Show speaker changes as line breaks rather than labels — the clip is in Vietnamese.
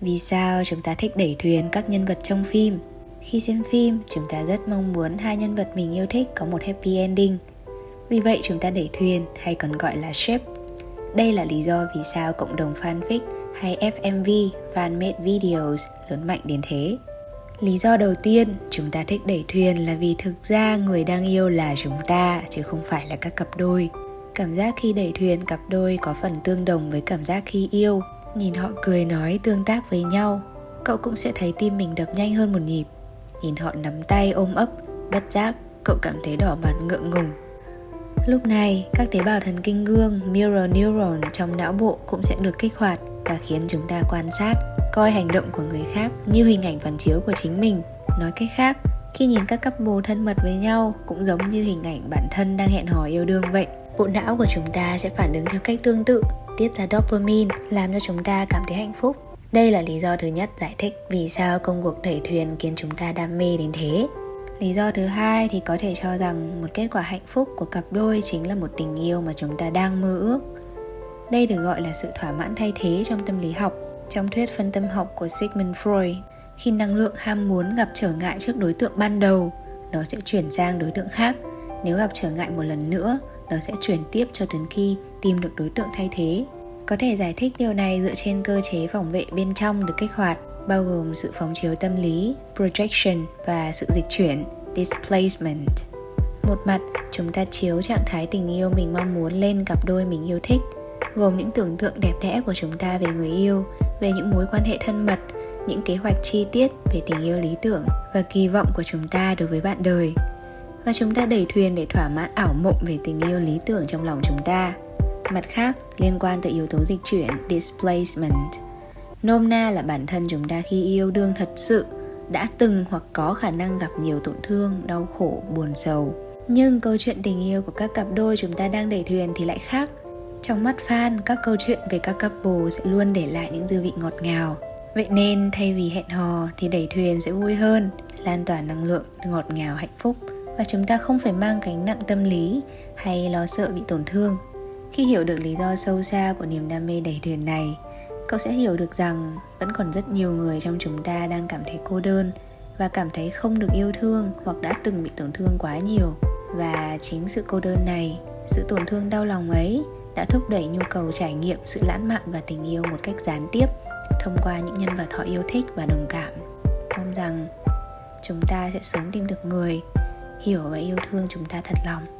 Vì sao chúng ta thích đẩy thuyền các nhân vật trong phim? Khi xem phim, chúng ta rất mong muốn hai nhân vật mình yêu thích có một happy ending. Vì vậy chúng ta đẩy thuyền hay còn gọi là ship. Đây là lý do vì sao cộng đồng fanfic hay FMV, fan-made videos lớn mạnh đến thế. Lý do đầu tiên chúng ta thích đẩy thuyền là vì thực ra người đang yêu là chúng ta chứ không phải là các cặp đôi. Cảm giác khi đẩy thuyền cặp đôi có phần tương đồng với cảm giác khi yêu. Nhìn họ cười nói tương tác với nhau, cậu cũng sẽ thấy tim mình đập nhanh hơn một nhịp. Nhìn họ nắm tay ôm ấp, bất giác cậu cảm thấy đỏ mặt ngượng ngùng. Lúc này, các tế bào thần kinh gương mirror neuron trong não bộ cũng sẽ được kích hoạt và khiến chúng ta quan sát, coi hành động của người khác như hình ảnh phản chiếu của chính mình. Nói cách khác, khi nhìn các couple thân mật với nhau cũng giống như hình ảnh bản thân đang hẹn hò yêu đương vậy. Bộ não của chúng ta sẽ phản ứng theo cách tương tự, tiết ra dopamine làm cho chúng ta cảm thấy hạnh phúc. Đây là lý do thứ nhất giải thích vì sao công cuộc đẩy thuyền khiến chúng ta đam mê đến thế. Lý do thứ hai thì có thể cho rằng một kết quả hạnh phúc của cặp đôi chính là một tình yêu mà chúng ta đang mơ ước. Đây được gọi là sự thỏa mãn thay thế trong tâm lý học. Trong thuyết phân tâm học của Sigmund Freud, khi năng lượng ham muốn gặp trở ngại trước đối tượng ban đầu, nó sẽ chuyển sang đối tượng khác. Nếu gặp trở ngại một lần nữa, nó sẽ chuyển tiếp cho đến khi tìm được đối tượng thay thế. Có thể giải thích điều này dựa trên cơ chế phòng vệ bên trong được kích hoạt, bao gồm sự phóng chiếu tâm lý, projection và sự dịch chuyển, displacement. Một mặt, chúng ta chiếu trạng thái tình yêu mình mong muốn lên cặp đôi mình yêu thích, gồm những tưởng tượng đẹp đẽ của chúng ta về người yêu, về những mối quan hệ thân mật, những kế hoạch chi tiết về tình yêu lý tưởng và kỳ vọng của chúng ta đối với bạn đời và chúng ta đẩy thuyền để thỏa mãn ảo mộng về tình yêu lý tưởng trong lòng chúng ta. Mặt khác, liên quan tới yếu tố dịch chuyển displacement, nôm na là bản thân chúng ta khi yêu đương thật sự đã từng hoặc có khả năng gặp nhiều tổn thương, đau khổ, buồn sầu. Nhưng câu chuyện tình yêu của các cặp đôi chúng ta đang đẩy thuyền thì lại khác. Trong mắt fan, các câu chuyện về các couple sẽ luôn để lại những dư vị ngọt ngào. Vậy nên thay vì hẹn hò thì đẩy thuyền sẽ vui hơn, lan tỏa năng lượng ngọt ngào hạnh phúc và chúng ta không phải mang gánh nặng tâm lý hay lo sợ bị tổn thương. Khi hiểu được lý do sâu xa của niềm đam mê đẩy thuyền này, cậu sẽ hiểu được rằng vẫn còn rất nhiều người trong chúng ta đang cảm thấy cô đơn và cảm thấy không được yêu thương hoặc đã từng bị tổn thương quá nhiều. Và chính sự cô đơn này, sự tổn thương đau lòng ấy đã thúc đẩy nhu cầu trải nghiệm sự lãng mạn và tình yêu một cách gián tiếp thông qua những nhân vật họ yêu thích và đồng cảm. Mong rằng chúng ta sẽ sớm tìm được người hiểu và yêu thương chúng ta thật lòng.